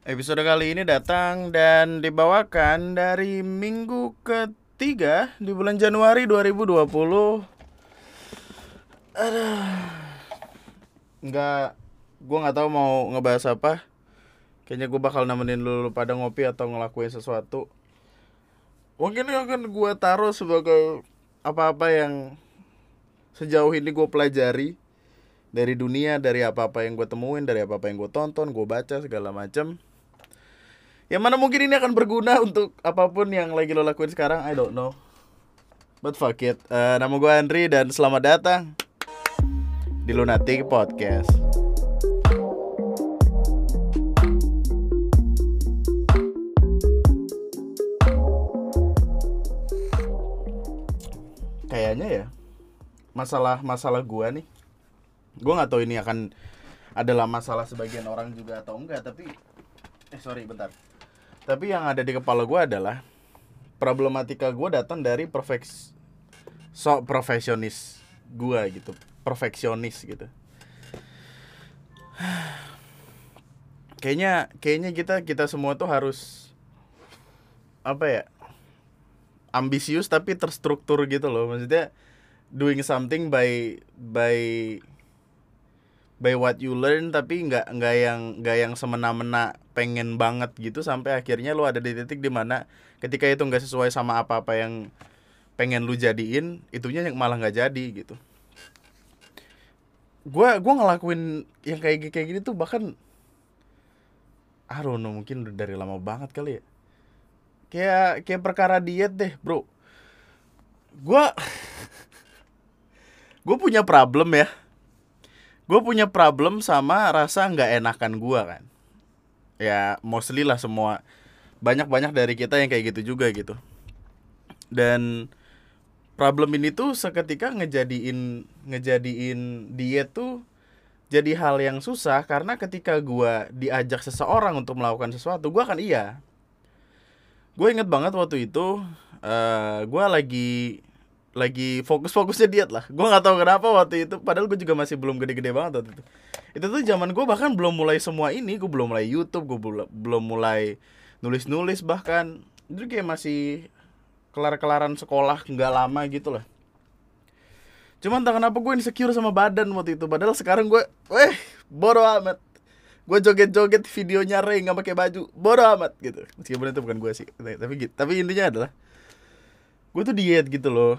Episode kali ini datang dan dibawakan dari minggu ketiga di bulan Januari 2020. Aduh. Nggak, gue nggak tahu mau ngebahas apa. Kayaknya gue bakal nemenin lu pada ngopi atau ngelakuin sesuatu. Mungkin akan gue taruh sebagai apa-apa yang sejauh ini gue pelajari dari dunia, dari apa-apa yang gue temuin, dari apa-apa yang gue tonton, gue baca segala macam. Yang mana mungkin ini akan berguna untuk apa pun yang lagi lo lakuin sekarang, I don't know. But fuck it. Eh, nama gue Andri dan selamat datang di Lunatic Podcast. Kayaknya ya masalah masalah gua nih gue nggak tahu ini akan adalah masalah sebagian orang juga atau enggak tapi eh sorry bentar tapi yang ada di kepala gue adalah problematika gue datang dari perfeks so profesionis gue gitu perfeksionis gitu. Kayaknya kayaknya kita kita semua tuh harus apa ya ambisius tapi terstruktur gitu loh. Maksudnya doing something by by by what you learn tapi nggak nggak yang nggak yang semena-mena pengen banget gitu sampai akhirnya lu ada di titik di mana ketika itu nggak sesuai sama apa-apa yang pengen lu jadiin itunya yang malah nggak jadi gitu. Gua gua ngelakuin yang kayak kayak gini tuh bahkan I don't mungkin udah dari lama banget kali ya. Kayak kayak perkara diet deh bro. Gua gue punya problem ya gue punya problem sama rasa nggak enakan gue kan. Ya mostly lah semua. Banyak banyak dari kita yang kayak gitu juga gitu. Dan problem ini tuh seketika ngejadiin ngejadiin diet tuh jadi hal yang susah karena ketika gue diajak seseorang untuk melakukan sesuatu gue akan iya. Gue inget banget waktu itu uh, gue lagi lagi fokus-fokusnya diet lah. Gue nggak tahu kenapa waktu itu padahal gue juga masih belum gede-gede banget waktu itu. Itu tuh zaman gue bahkan belum mulai semua ini gue belum mulai YouTube gue belum mulai nulis-nulis bahkan. Itu kayak masih kelar-kelaran sekolah nggak lama gitu lah. Cuman entah kenapa gue insecure sama badan waktu itu. Padahal sekarang gue weh bodoh amat. Gue joget-joget videonya Ray nggak pakai baju. Bodoh amat gitu. Meskipun itu bukan gue sih tapi gitu tapi intinya adalah gue tuh diet gitu loh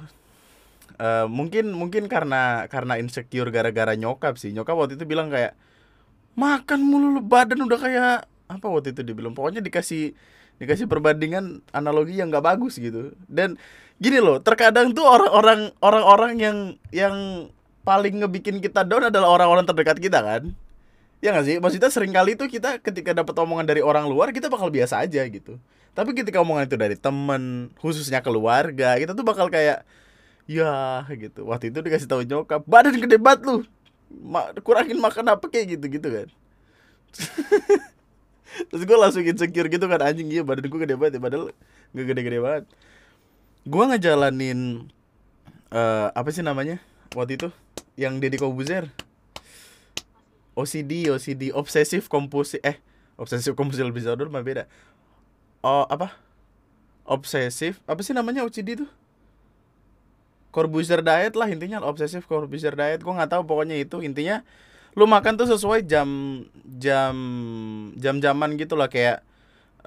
Uh, mungkin mungkin karena karena insecure gara-gara nyokap sih. Nyokap waktu itu bilang kayak makan mulu lu badan udah kayak apa waktu itu dia bilang. Pokoknya dikasih dikasih perbandingan analogi yang nggak bagus gitu. Dan gini loh terkadang tuh orang-orang orang-orang yang yang paling ngebikin kita down adalah orang-orang terdekat kita kan. Ya nggak sih? Maksudnya sering kali tuh kita ketika dapat omongan dari orang luar kita bakal biasa aja gitu. Tapi ketika omongan itu dari temen khususnya keluarga kita tuh bakal kayak ya gitu. Waktu itu dikasih tahu nyokap badan gede banget lu. Ma kurangin makan apa kayak gitu gitu kan. Terus gue langsung insecure gitu kan anjing iya badan gue gede banget ya padahal gak gede-gede banget. Gue ngejalanin uh, apa sih namanya waktu itu yang Deddy Kobuzer. OCD OCD obsesif kompulsif eh obsesif kompulsif disorder mah beda. Oh apa? Obsesif apa sih namanya OCD tuh Corbusier diet lah intinya obsesif Corbusier diet. Gue nggak tahu pokoknya itu. Intinya lu makan tuh sesuai jam jam jam jaman gitu lah. Kayak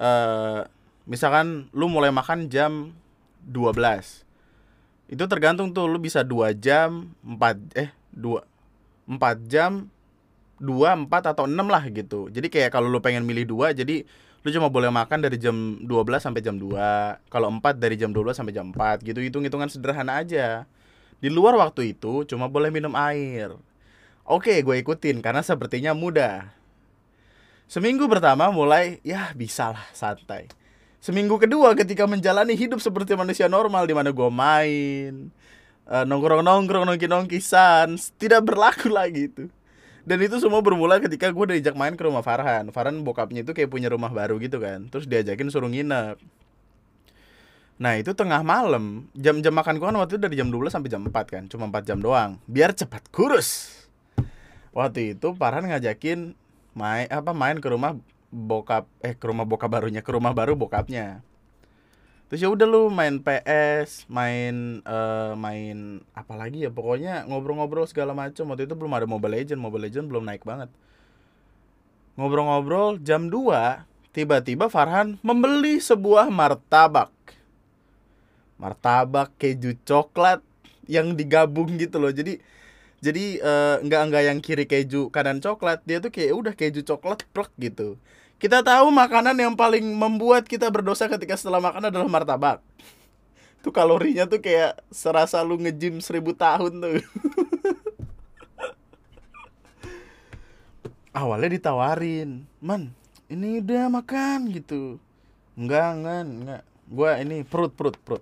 uh, misalkan lu mulai makan jam 12 itu tergantung tuh lu bisa dua jam 4 eh dua empat jam dua empat atau enam lah gitu. Jadi kayak kalau lu pengen milih dua jadi lu cuma boleh makan dari jam 12 sampai jam 2 kalau 4 dari jam 12 sampai jam 4 gitu hitung-hitungan sederhana aja. Di luar waktu itu cuma boleh minum air. Oke gue ikutin karena sepertinya mudah. Seminggu pertama mulai ya bisa lah santai. Seminggu kedua ketika menjalani hidup seperti manusia normal di mana gue main uh, nongkrong-nongkrong nongki-nongki sans tidak berlaku lagi itu dan itu semua bermula ketika gue diajak main ke rumah Farhan. Farhan bokapnya itu kayak punya rumah baru gitu kan. Terus diajakin suruh nginep. Nah itu tengah malam. Jam-jam makan gue kan waktu itu dari jam 12 sampai jam 4 kan. Cuma 4 jam doang. Biar cepat kurus. Waktu itu Farhan ngajakin main apa main ke rumah bokap eh ke rumah bokap barunya ke rumah baru bokapnya terus ya udah lu main PS main eh, main apa lagi ya pokoknya ngobrol-ngobrol segala macam waktu itu belum ada Mobile Legend Mobile Legend belum naik banget. Ngobrol-ngobrol jam 2 tiba-tiba Farhan membeli sebuah martabak. Martabak keju coklat yang digabung gitu loh. Jadi jadi eh, nggak nggak yang kiri keju kanan coklat dia tuh kayak udah keju coklat plek gitu kita tahu makanan yang paling membuat kita berdosa ketika setelah makan adalah martabak. Tuh kalorinya tuh kayak serasa lu nge-gym seribu tahun tuh. Awalnya ditawarin man ini udah makan gitu. Enggak enggak enggak. Gua ini perut perut perut.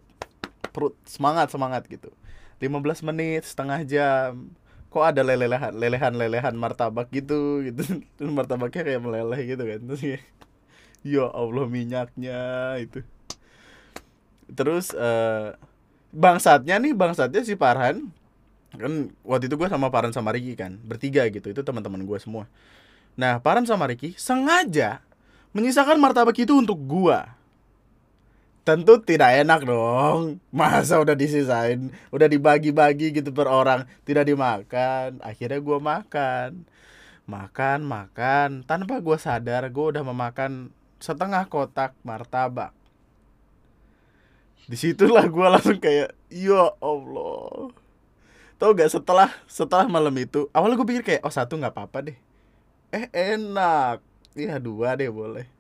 Perut semangat semangat gitu. 15 menit setengah jam kok ada lelehan lelehan lelehan martabak gitu gitu. Terus martabaknya kayak meleleh gitu kan. Terus kayak ya Allah minyaknya itu terus eh bangsatnya nih bangsatnya si Farhan kan waktu itu gue sama Farhan sama Ricky kan bertiga gitu. Itu teman-teman gue semua. Nah Farhan sama Ricky sengaja menyisakan martabak itu untuk gua tentu tidak enak dong. Masa udah disisain udah dibagi-bagi gitu per orang. Tidak dimakan akhirnya gua makan. Makan makan. Tanpa gua sadar gua udah memakan setengah kotak martabak. Di situlah gua langsung kayak ya Allah. Tau gak setelah setelah malam itu awalnya gue pikir kayak oh satu nggak apa-apa deh. Eh enak. Iya dua deh boleh.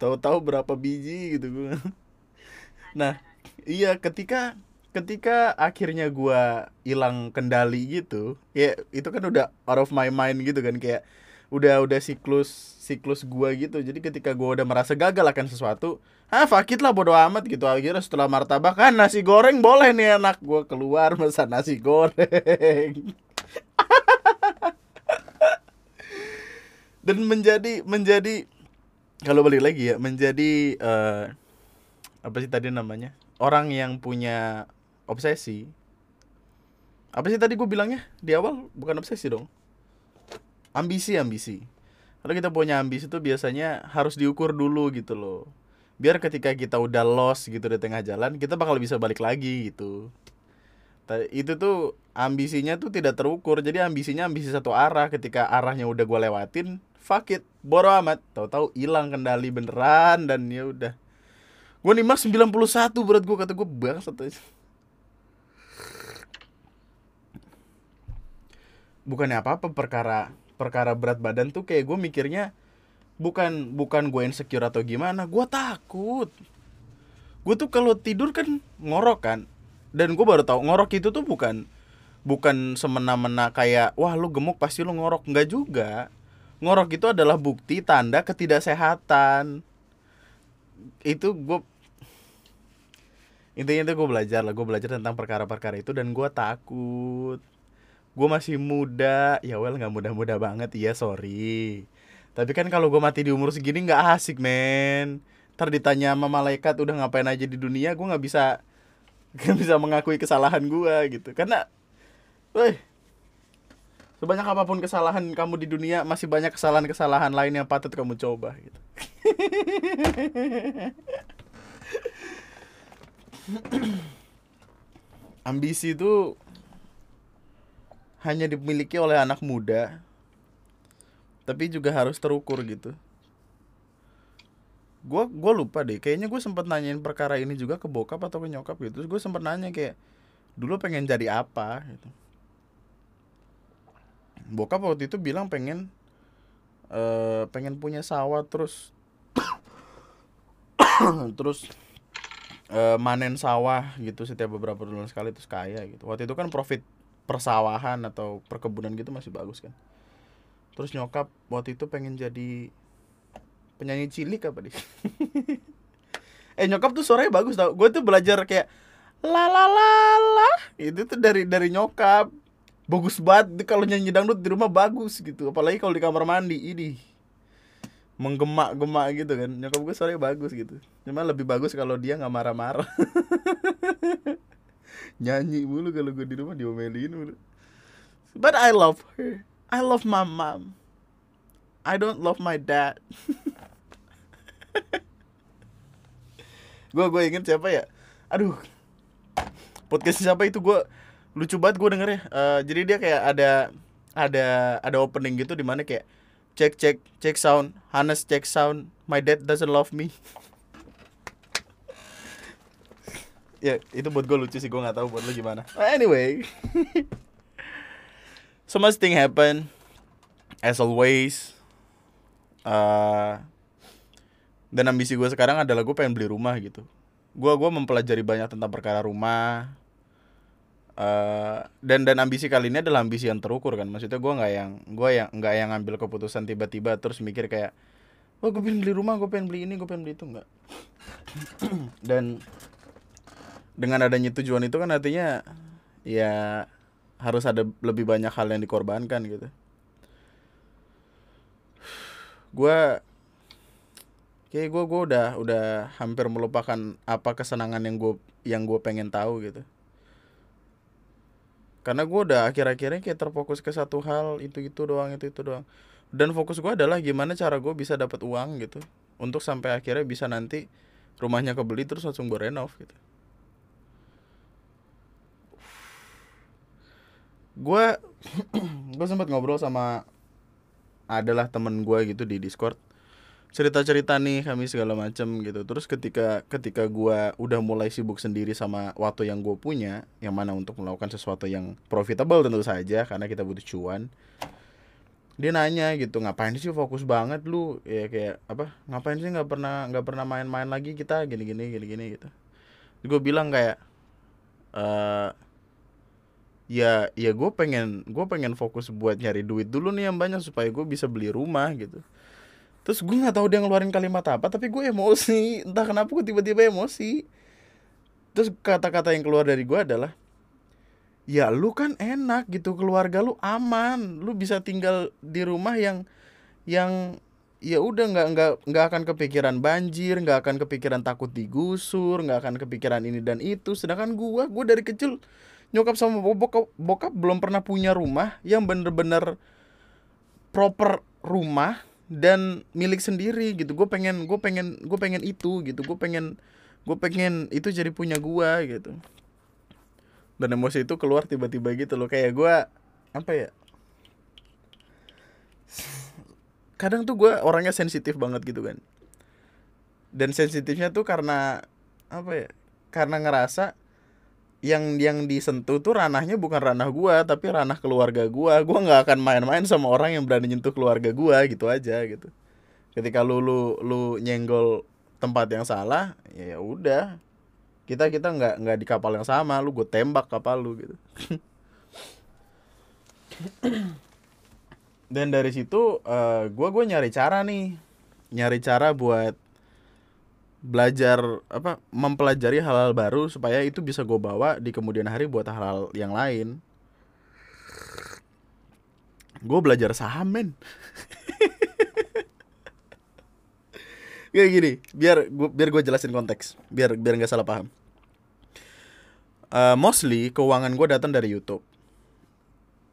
Tahu-tahu berapa biji? gitu gue Nah, iya ketika ketika akhirnya gua hilang kendali gitu, ya itu kan udah out of my mind gitu kan kayak udah udah siklus siklus gua gitu. Jadi ketika gua udah merasa gagal akan sesuatu, ah fakit lah bodo amat gitu. Akhirnya setelah martabak kan nasi goreng boleh nih anak gua keluar pesan nasi goreng. Dan menjadi menjadi kalau balik lagi ya menjadi eh, apa sih tadi namanya? Orang yang punya obsesi. Apa sih tadi gue bilangnya? Di awal bukan obsesi dong. Ambisi ambisi. Kalau kita punya ambisi itu biasanya harus diukur dulu gitu loh. Biar ketika kita udah lost gitu di tengah jalan kita bakal bisa balik lagi gitu. Itu tuh ambisinya tuh tidak terukur. Jadi ambisinya ambisi satu arah. Ketika arahnya udah gue lewatin fuck it bodo amat. Tahu-tahu hilang kendali beneran dan ya udah gue nih mas 91 berat gue kata gue bangsat aja. Bukannya apa-apa perkara perkara berat badan tuh kayak gue mikirnya bukan bukan gue insecure atau gimana gue takut. Gue tuh kalau tidur kan ngorok kan dan gue baru tahu ngorok itu tuh bukan bukan semena-mena kayak wah lu gemuk pasti lu ngorok. Nggak juga. Ngorok itu adalah bukti tanda ketidaksehatan. Itu gue intinya itu gue belajar lah gue belajar tentang perkara-perkara itu dan gue takut. Gue masih muda. Ya well nggak muda-muda banget. Iya sorry. Tapi kan kalau gue mati di umur segini nggak asik men. Ntar ditanya sama malaikat udah ngapain aja di dunia? Gue nggak bisa nggak bisa mengakui kesalahan gue gitu. Karena woi sebanyak apa pun kesalahan kamu di dunia masih banyak kesalahan-kesalahan lain yang patut kamu coba gitu ambisi itu hanya dimiliki oleh anak muda tapi juga harus terukur gitu. Gua gua lupa deh kayaknya gue sempat nanyain perkara ini juga ke bokap atau ke nyokap gitu. Gue sempat nanya kayak dulu pengen jadi apa? gitu. Bokap waktu itu bilang pengen eh pengen punya sawah terus terus eh, manen sawah gitu setiap beberapa bulan sekali terus kaya gitu. Waktu itu kan profit persawahan atau perkebunan gitu masih bagus kan. Terus nyokap waktu itu pengen jadi penyanyi cilik apa deh eh nyokap tuh suaranya bagus tau. Gue tuh belajar kayak la la la la. Itu tuh dari dari nyokap. Bagus banget. Kalau nyanyi dangdut di rumah bagus gitu. Apalagi kalau di kamar mandi. Ini menggema-gema gitu kan. Nyokap gue suaranya bagus gitu. Cuma lebih bagus kalau dia nggak marah-marah. Nyanyi mulu kalau gue di rumah diomelin mulu. But I love her. I love my mom. I don't love my dad. Gue gue inget siapa ya? Aduh. Podcast siapa itu? Gue lucu banget gue dengernya. Uh, jadi dia kayak ada ada ada opening gitu di mana kayak cek cek cek sound. Hannes cek sound. My dad doesn't love me. Ya itu buat gue lucu sih gue nggak tahu buat lo gimana. Anyway. So much thing happen. As always uh, dan ambisi gue sekarang adalah gue pengen beli rumah gitu. Gue gua mempelajari banyak tentang perkara rumah uh, dan dan ambisi kali ini adalah ambisi yang terukur kan. Maksudnya gue nggak yang gue yang nggak yang ngambil keputusan tiba-tiba terus mikir kayak oh gue pengen beli rumah gue pengen beli ini gue pengen beli itu. Enggak dan dengan adanya tujuan itu kan artinya ya harus ada lebih banyak hal yang dikorbankan gitu. Gue kayak gue gue udah udah hampir melupakan apa kesenangan yang gue yang gue pengen tahu gitu karena gue udah akhir-akhirnya kayak terfokus ke satu hal itu itu doang itu itu doang. Dan fokus gue adalah gimana cara gue bisa dapat uang gitu. Untuk sampai akhirnya bisa nanti rumahnya kebeli terus langsung gue renov gitu. Gue gue sempat ngobrol sama adalah temen gue gitu di discord cerita-cerita nih kami segala macam gitu. Terus ketika ketika gue udah mulai sibuk sendiri sama waktu yang gue punya yang mana untuk melakukan sesuatu yang profitable tentu saja karena kita butuh cuan dia nanya gitu ngapain sih fokus banget lu? Ya kayak apa? Ngapain sih nggak pernah nggak pernah main-main lagi kita? Gini gini gini gini gitu. Gue bilang kayak uh, ya ya gue pengen gue pengen fokus buat nyari duit dulu nih yang banyak supaya gue bisa beli rumah gitu terus gue nggak tahu dia ngeluarin kalimat apa tapi gue emosi. Entah kenapa gue tiba-tiba emosi. Terus kata-kata yang keluar dari gue adalah ya lu kan enak gitu keluarga lu aman. Lu bisa tinggal di rumah yang yang ya udah nggak nggak nggak akan kepikiran banjir nggak akan kepikiran takut digusur nggak akan kepikiran ini dan itu. Sedangkan gue gue dari kecil nyokap sama bokap bokap belum pernah punya rumah yang bener-bener proper rumah dan milik sendiri gitu. Gue pengen gue pengen gue pengen itu gitu. Gue pengen gue pengen itu jadi punya gue gitu. Dan emosi itu keluar tiba-tiba gitu loh. Kayak gue apa ya? Kadang tuh gue orangnya sensitif banget gitu kan. Dan sensitifnya tuh karena apa ya? Karena ngerasa yang yang disentuh tuh ranahnya bukan ranah gua tapi ranah keluarga gua. Gua nggak akan main-main sama orang yang berani nyentuh keluarga gua gitu aja gitu. Ketika lu lu lu nyenggol tempat yang salah ya, ya udah. Kita kita nggak nggak di kapal yang sama lu gue tembak kapal lu gitu. Dan dari situ uh, gua gua nyari cara nih. Nyari cara buat belajar apa mempelajari hal-hal baru supaya itu bisa gue bawa di kemudian hari buat hal-hal yang lain. Gue belajar saham men. Kayak gini biar gua, biar gue jelasin konteks biar biar nggak salah paham. Uh, mostly keuangan gue datang dari YouTube.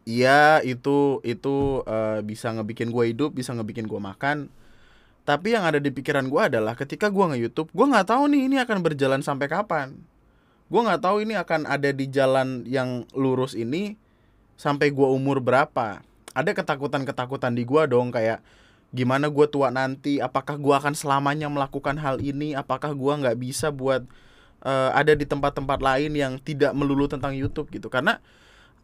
Iya itu itu uh, bisa ngebikin gue hidup bisa ngebikin gue makan tapi yang ada di pikiran gue adalah ketika gue nge-youtube gue nggak tahu nih ini akan berjalan sampai kapan. Gue nggak tahu ini akan ada di jalan yang lurus ini sampai gue umur berapa. Ada ketakutan-ketakutan di gue dong kayak gimana gue tua nanti apakah gue akan selamanya melakukan hal ini apakah gue nggak bisa buat uh, ada di tempat-tempat lain yang tidak melulu tentang YouTube gitu. Karena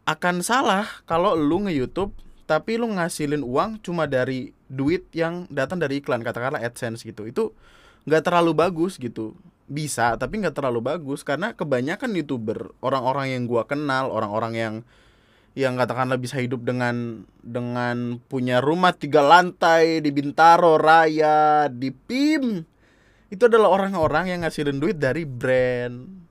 akan salah kalau lu nge-YouTube tapi lu ngasilin uang cuma dari duit yang datang dari iklan katakanlah AdSense gitu. Itu nggak terlalu bagus gitu. Bisa tapi nggak terlalu bagus. Karena kebanyakan youtuber orang-orang yang gua kenal orang-orang yang yang katakanlah bisa hidup dengan dengan punya rumah tiga lantai di Bintaro Raya di PIM itu adalah orang-orang yang ngasilin duit dari brand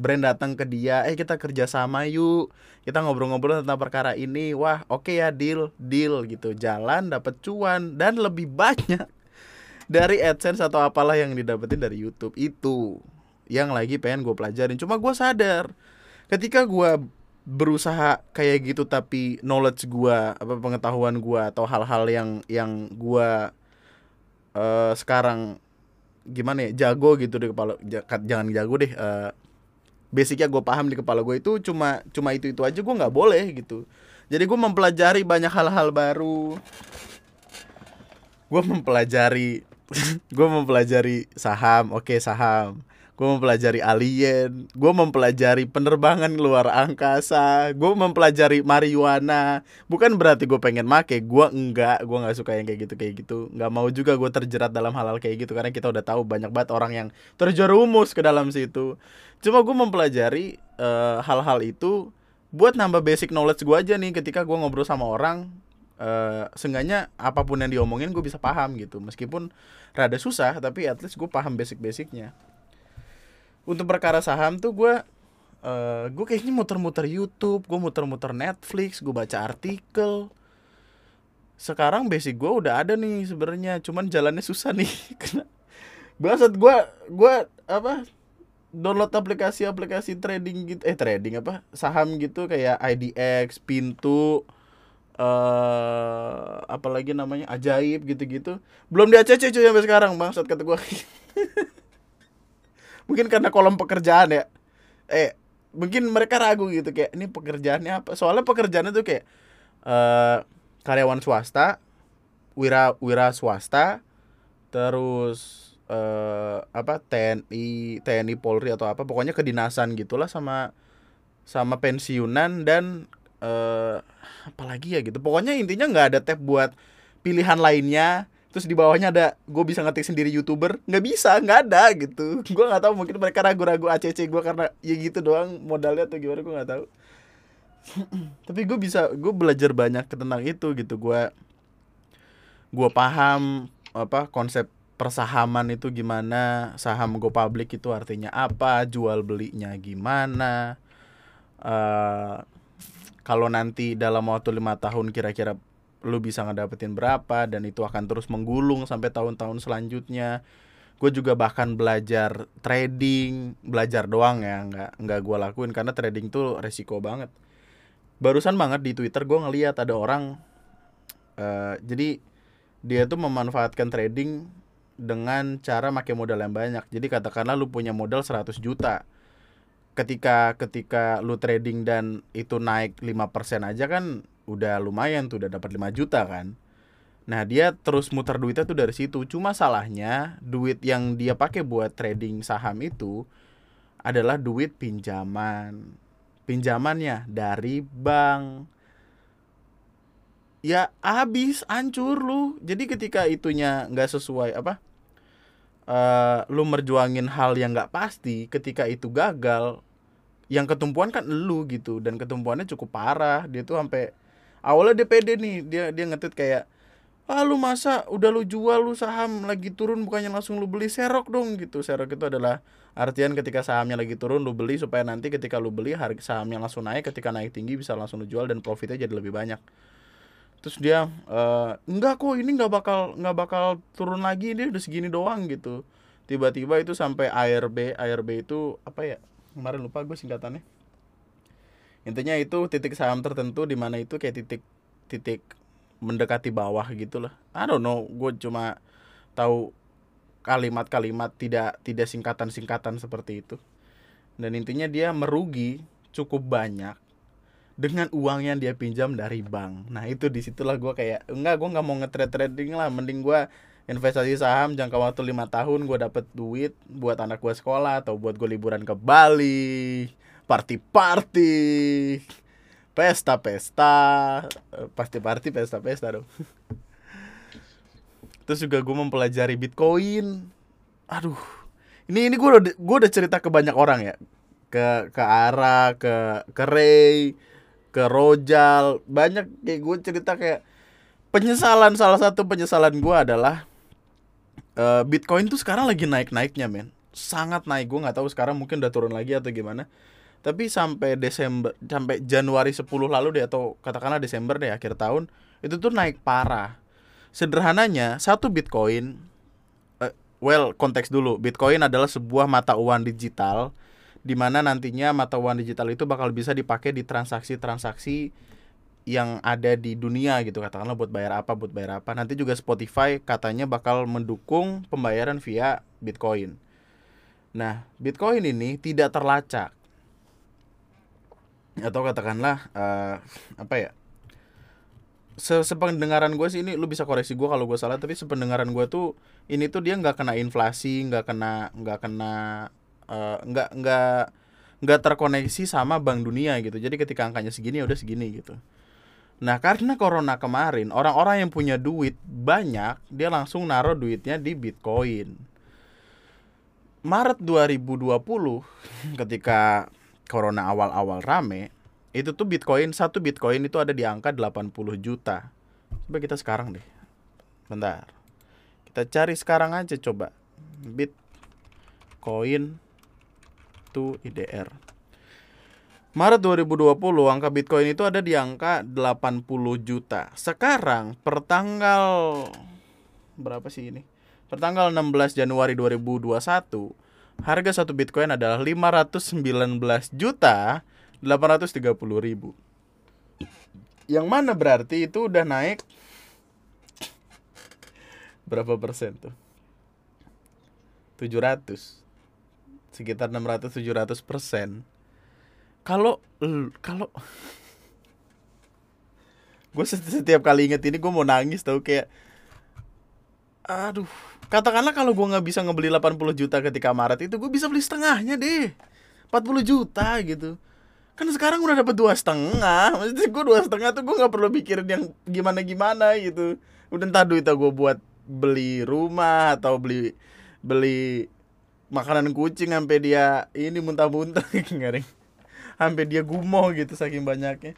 brand datang ke dia eh kita kerja sama yuk kita ngobrol-ngobrol tentang perkara ini. Wah oke okay ya deal deal gitu. Jalan dapat cuan dan lebih banyak dari AdSense atau apalah yang didapetin dari YouTube itu. Yang lagi pengen gue pelajarin. Cuma gue sadar ketika gue berusaha kayak gitu tapi knowledge gue apa pengetahuan gue atau hal-hal yang yang gue uh, sekarang gimana ya jago gitu di kepala ja- jangan jago deh eh, basicnya gue paham di kepala gue itu cuma cuma itu itu aja gue nggak boleh gitu. Jadi gue mempelajari banyak hal-hal baru. Gue mempelajari gue mempelajari saham oke saham. Gue mempelajari alien. Gue mempelajari penerbangan luar angkasa. Gue mempelajari marijuana. Bukan berarti gue pengen make gue enggak gue nggak suka yang kayak gitu kayak gitu. Nggak mau juga gue terjerat dalam hal-hal kayak gitu karena kita udah tahu banyak banget orang yang terjerumus ke dalam situ cuma gue mempelajari eh, hal-hal itu buat nambah basic knowledge gue aja nih ketika gue ngobrol sama orang eh seenggaknya apa pun yang diomongin gue bisa paham gitu. Meskipun rada susah tapi at least gue paham basic-basicnya. Untuk perkara saham tuh gue eh gue kayaknya muter-muter YouTube gue muter-muter Netflix gue baca artikel. Sekarang basic gue udah ada nih sebenarnya cuman jalannya susah nih. Karena Bangsat gue gue apa download aplikasi-aplikasi trading gitu eh trading apa? Saham gitu kayak IDX pintu eh apalagi namanya? Ajaib gitu-gitu. Belum di ACC cuy sampai sekarang bangsat kata gue mungkin karena kolom pekerjaan ya. Eh mungkin mereka ragu gitu kayak ini pekerjaannya apa? Soalnya pekerjaannya tuh kayak eh karyawan swasta wira wira swasta terus eh apa TNI TNI Polri atau apa pokoknya kedinasan gitulah sama sama pensiunan dan eh apalagi ya gitu. Pokoknya intinya nggak ada tab buat pilihan lainnya. Terus di bawahnya ada gue bisa ngetik sendiri youtuber. Nggak bisa nggak ada gitu. Gue nggak tahu mungkin mereka ragu-ragu ACC gue karena ya gitu doang modalnya atau gimana gue nggak tahu. Tapi gue bisa gue belajar banyak tentang itu gitu. Gue gue paham apa konsep persahaman itu gimana saham go public itu artinya apa jual belinya gimana eh kalau nanti dalam waktu lima tahun kira-kira lu bisa ngedapetin berapa dan itu akan terus menggulung sampai tahun-tahun selanjutnya. Gue juga bahkan belajar trading belajar doang ya nggak nggak gue lakuin karena trading tuh resiko banget. Barusan banget di twitter gue ngeliat ada orang eh jadi dia tuh memanfaatkan trading dengan cara pakai modal yang banyak jadi katakanlah lu punya modal 100 juta ketika ketika lu trading dan itu naik 5% aja kan udah lumayan tuh udah dapat 5 juta kan. Nah, dia terus muter duitnya tuh dari situ. Cuma salahnya duit yang dia pakai buat trading saham itu adalah duit pinjaman. Pinjamannya dari bank. Ya habis, hancur lu. Jadi ketika itunya nggak sesuai apa? Eh lu merjuangin hal yang nggak pasti, ketika itu gagal, yang ketumpuan kan lu gitu dan ketumpuannya cukup parah. Dia tuh sampai awalnya dia pede nih dia dia ngetweet kayak ah lu masa udah lu jual lu saham lagi turun bukannya langsung lu beli serok dong? Gitu. Serok itu adalah artian ketika sahamnya lagi turun lu beli supaya nanti ketika lu beli harga sahamnya langsung naik ketika naik tinggi bisa langsung lu jual dan profitnya jadi lebih banyak terus dia eh, enggak kok ini nggak bakal nggak bakal turun lagi ini udah segini doang gitu. Tiba-tiba itu sampai ARB ARB itu apa ya kemarin lupa gue singkatannya. Intinya itu titik saham tertentu di mana itu kayak titik titik mendekati bawah gitulah. I don't know gue cuma tahu kalimat-kalimat tidak tidak singkatan-singkatan seperti itu. Dan intinya dia merugi cukup banyak dengan uang yang dia pinjam dari bank. Nah itu di situlah gue kayak enggak gue nggak mau nge-trade trading lah. Mending gue investasi saham jangka waktu lima tahun gue dapet duit buat anak gue sekolah atau buat gue liburan ke Bali party-party, pesta-pesta, Eh, pasti-party, pesta-pesta dong. Terus juga gue mempelajari Bitcoin. Aduh, ini ini gue udah gue udah cerita ke banyak orang ya, ke ke Ara, ke ke Ray, ke Rojal, banyak kayak gue cerita kayak penyesalan salah satu penyesalan gue adalah eh, Bitcoin tuh sekarang lagi naik-naiknya men, sangat naik. Gue nggak tahu sekarang mungkin udah turun lagi atau gimana. Tapi sampai Desember sampai Januari 10 lalu deh atau katakanlah Desember deh akhir tahun itu tuh naik parah. Sederhananya satu Bitcoin eh, well konteks dulu. Bitcoin adalah sebuah mata uang digital di mana nantinya mata uang digital itu bakal bisa dipakai di transaksi-transaksi yang ada di dunia gitu. Katakanlah buat bayar apa buat bayar apa. Nanti juga Spotify katanya bakal mendukung pembayaran via Bitcoin. Nah Bitcoin ini tidak terlacak. Atau katakanlah uh, apa ya se sependengaran gue sih ini lu bisa koreksi gue kalau gue salah tapi sependengaran gue tuh ini tuh dia nggak kena inflasi nggak kena nggak kena uh, nggak nggak nggak terkoneksi sama bank dunia gitu jadi ketika angkanya segini ya udah segini gitu Nah karena corona kemarin orang-orang yang punya duit banyak dia langsung naruh duitnya di Bitcoin. Maret 2020 ketika corona awal-awal rame itu tuh Bitcoin satu Bitcoin itu ada di angka 80 juta. Coba kita sekarang deh. Bentar. Kita cari sekarang aja coba. Bitcoin to IDR. Maret 2020 angka Bitcoin itu ada di angka 80 juta. Sekarang per tanggal berapa sih ini? Per tanggal 16 Januari 2021 harga satu Bitcoin adalah 519 juta 830 ribu. Yang mana berarti itu udah naik berapa persen tuh? 700 sekitar 600 700 persen. Kalau kalau gue setiap kali inget ini gue mau nangis tau kayak aduh katakanlah kalau gue nggak bisa ngebeli 80 juta ketika Maret itu gue bisa beli setengahnya deh 40 juta gitu. Kan sekarang udah dapat dua setengah maksudnya gue dua setengah tuh gue nggak perlu pikirin yang gimana gimana gitu. Udah entah duitnya gue buat beli rumah atau beli beli makanan kucing sampai dia ini muntah-muntah. Garing sampai dia gumoh gitu saking banyaknya.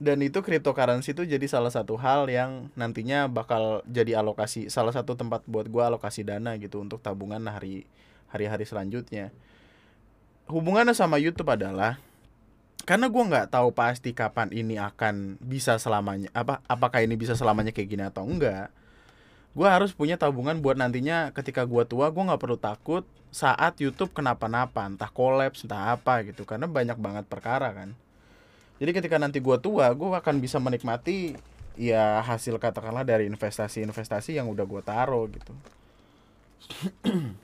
Dan itu cryptocurrency itu jadi salah satu hal yang nantinya bakal jadi alokasi salah satu tempat buat gua alokasi dana gitu untuk tabungan hari hari-hari selanjutnya. Hubungannya sama YouTube adalah karena gua nggak tahu pasti kapan ini akan bisa selamanya apa apakah ini bisa selamanya kayak gini atau enggak gue harus punya tabungan buat nantinya ketika gue tua gue nggak perlu takut saat YouTube kenapa-napa entah kolaps entah apa gitu karena banyak banget perkara kan. Jadi ketika nanti gue tua gue akan bisa menikmati ya hasil katakanlah dari investasi-investasi yang udah gue taruh gitu.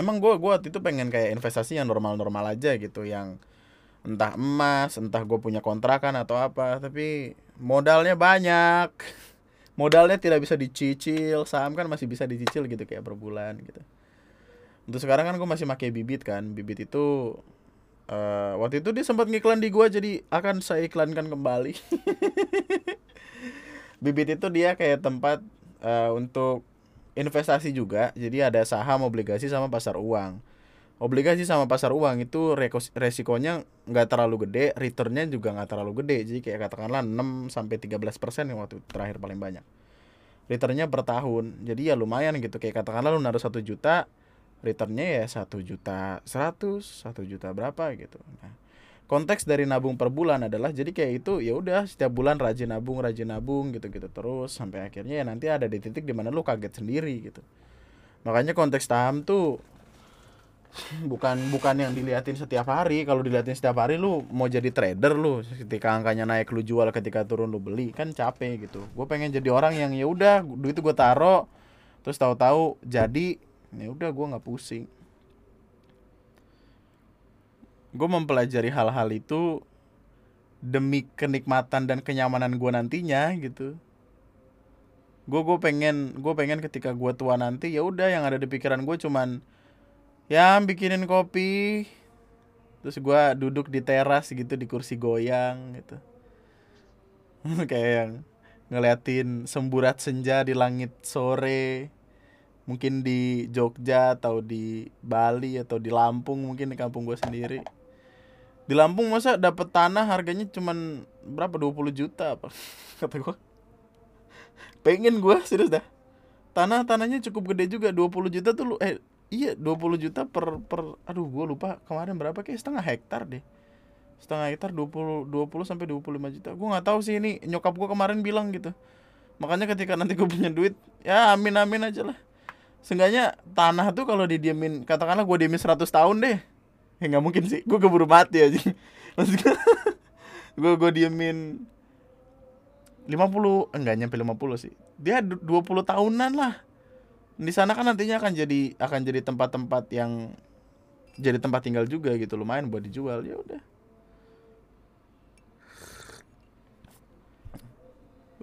Emang gue gue waktu itu pengen kayak investasi yang normal-normal aja gitu yang entah emas entah gue punya kontrakan atau apa tapi modalnya banyak modalnya tidak bisa dicicil saham kan masih bisa dicicil gitu kayak per bulan gitu. Untuk sekarang kan gue masih pakai bibit kan. Bibit itu uh, waktu itu dia sempat ngiklan di gue jadi akan saya iklankan kembali. Bibit itu dia kayak tempat uh, untuk investasi juga. Jadi ada saham obligasi sama pasar uang obligasi sama pasar uang itu resikonya nggak terlalu gede, returnnya juga nggak terlalu gede. Jadi kayak katakanlah 6 sampai 13 persen yang waktu terakhir paling banyak. Returnnya per tahun, jadi ya lumayan gitu. Kayak katakanlah lu naruh satu juta, returnnya ya satu juta seratus, satu juta berapa gitu. Nah, konteks dari nabung per bulan adalah jadi kayak itu ya udah setiap bulan rajin nabung, rajin nabung gitu-gitu terus sampai akhirnya ya nanti ada di titik di mana lu kaget sendiri gitu. Makanya konteks saham tuh bukan bukan yang diliatin setiap hari. Kalau diliatin setiap hari lu mau jadi trader lu ketika angkanya naik lu jual ketika turun lu beli kan capek gitu. Gue pengen jadi orang yang ya udah duit gue taro terus tahu-tahu jadi ya udah gue nggak pusing. Gue mempelajari hal-hal itu demi kenikmatan dan kenyamanan gue nantinya gitu. Gue gue pengen gue pengen ketika gue tua nanti ya udah yang ada di pikiran gue cuman ya bikinin kopi. Terus gue duduk di teras gitu di kursi goyang gitu. Kayak yang ngeliatin semburat senja di langit sore. Mungkin di Jogja atau di Bali atau di Lampung mungkin di kampung gue sendiri. Di Lampung masa dapat tanah harganya cuman berapa? 20 juta apa? Kata gue pengen gue serius dah. Tanah tanahnya cukup gede juga 20 juta tuh lu eh Iya 20 juta per per aduh gue lupa kemarin berapa kayak setengah hektar deh. Setengah hektar 20 20 sampai 25 juta. Gue nggak tahu sih ini nyokap gue kemarin bilang gitu. Makanya ketika nanti gue punya duit ya amin amin aja lah. Seenggaknya tanah tuh kalau didiemin katakanlah gue diemin 100 tahun deh. Ya nggak mungkin sih gue keburu mati aja. Maksudnya gue gue diemin 50 enggak nyampe 50 sih. Dia 20 tahunan lah di sana kan nantinya akan jadi akan jadi tempat-tempat yang jadi tempat tinggal juga gitu lumayan buat dijual ya udah.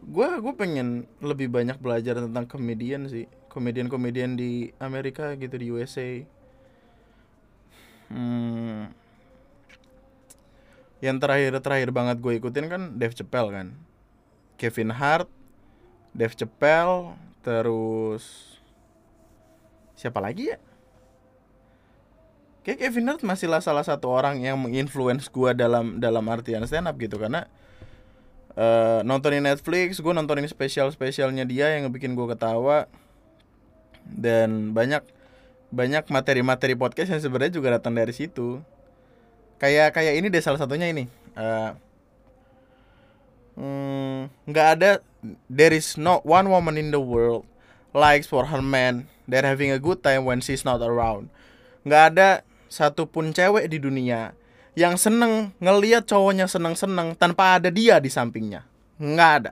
Gue gue pengen lebih banyak belajar tentang komedian sih komedian-komedian di Amerika gitu di USA hmm, yang terakhir terakhir banget gue ikutin kan Dave Chappelle kan. Kevin Hart Dave Chappelle terus siapa lagi ya? Kayak Kevin Hart masih lah salah satu orang yang menginfluence gue dalam dalam artian stand up gitu. Karena uh, nontonin Netflix gue nontonin spesial spesialnya dia yang bikin gue ketawa. Dan banyak banyak materi-materi podcast yang sebenarnya juga datang dari situ. Kayak kayak ini deh salah satunya ini. Uh, nggak hmm, ada there is not one woman in the world likes for her man that having a good time when she's not around nggak ada satupun cewek di dunia yang seneng ngeliat cowoknya seneng-seneng tanpa ada dia di sampingnya. Nggak ada.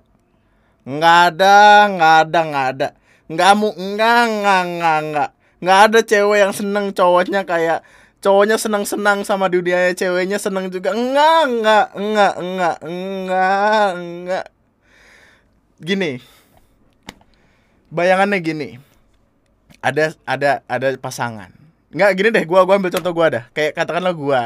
Nggak ada, nggak ada, nggak ada. Nggak mu, nggak, nggak, nggak, nggak. Nggak ada cewek yang seneng cowoknya kayak cowoknya senang-senang sama dunia ceweknya seneng juga. Enggak, enggak, enggak, enggak, enggak, enggak. Gini. Bayangannya gini. Ada ada ada pasangan. Enggak gini deh, gua gua ambil contoh gua dah. Kayak katakanlah gua.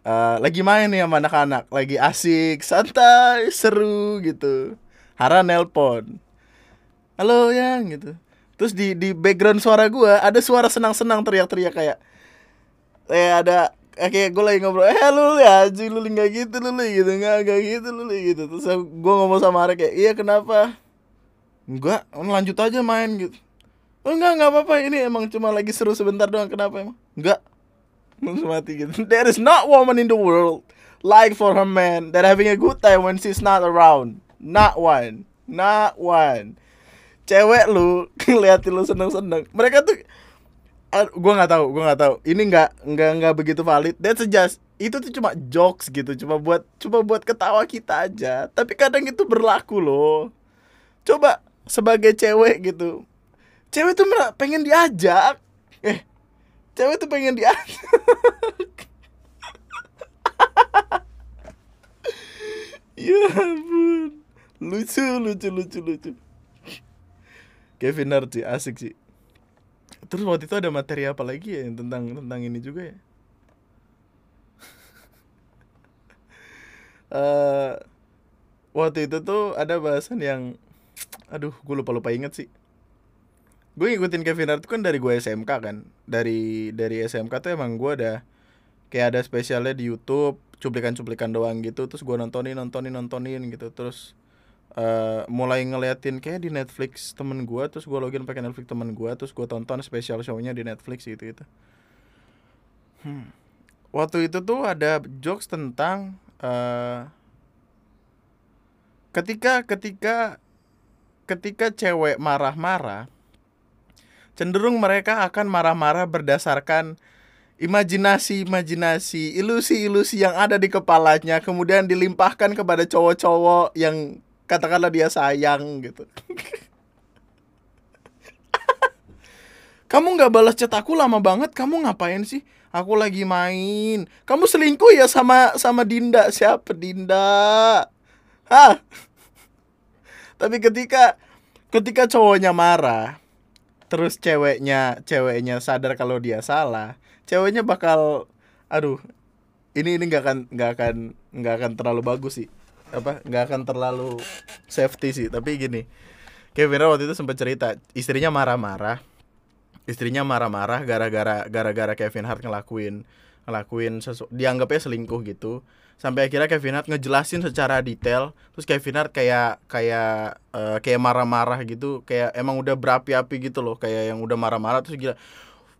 Uh, lagi main nih sama anak-anak. Lagi asik santai seru gitu. Hara nelpon. Halo yang gitu. Terus di di background suara gue ada suara senang-senang teriak-teriak kayak eh ada kayak gue lagi ngobrol eh lu ya aja lu nggak gitu lu gitu nggak nggak gitu lu gitu. Terus gue ngomong sama kayak iya kenapa? Enggak lanjut aja main gitu oh enggak enggak apa-apa. Ini emang cuma lagi seru sebentar doang. Kenapa emang? Enggak. Langsung mati gitu. There is not woman in the world like for her man that having a good time when she's not around. Not one. Not one. Cewek lu ngeliatin lu seneng seneng mereka tuh uh, gue nggak tahu gue nggak tahu. Ini nggak nggak nggak begitu valid. That's just itu tuh cuma jokes gitu. Cuma buat cuma buat ketawa kita aja. Tapi kadang itu berlaku loh. Coba sebagai cewek gitu cewek tuh pengen diajak. Eh cewek tuh pengen dia ya ampun. Lucu lucu lucu lucu. Kevin Hart sih asik sih. Terus waktu itu ada materi apa lagi ya tentang tentang ini juga ya? Uh, waktu itu tuh ada bahasan yang aduh gue lupa lupa inget sih gue ngikutin Kevin Hart kan dari gue SMK kan. Dari dari SMK tuh emang gue ada kayak ada spesialnya di YouTube cuplikan-cuplikan doang gitu. Terus gue nontonin nontonin nontonin gitu. Terus uh, mulai ngeliatin kayak di Netflix temen gue terus gue login pakai Netflix temen gue terus gue tonton spesial shownya di Netflix gitu gitu. Hmm. waktu itu tuh ada jokes tentang uh, ketika ketika ketika cewek marah-marah cenderung mereka akan marah-marah berdasarkan imajinasi-imajinasi, ilusi-ilusi yang ada di kepalanya kemudian dilimpahkan kepada cowok-cowok yang katakanlah dia sayang gitu. kamu nggak balas chat aku lama banget, kamu ngapain sih? Aku lagi main. Kamu selingkuh ya sama sama Dinda. Siapa Dinda? Hah? Tapi ketika ketika cowoknya marah, terus ceweknya ceweknya sadar kalau dia salah ceweknya bakal aduh ini ini nggak akan nggak akan nggak akan terlalu bagus sih. Apa nggak akan terlalu safety sih. Tapi gini Kevin waktu itu sempat cerita istrinya marah-marah. Istrinya marah-marah gara-gara gara-gara Kevin Hart ngelakuin ngelakuin sesu dianggapnya selingkuh gitu sampai akhirnya Kevin Hart ngejelasin secara detail. Terus Kevin Hart kayak kayak uh, kayak marah-marah gitu. Kayak emang udah berapi-api gitu loh. Kayak yang udah marah-marah terus gila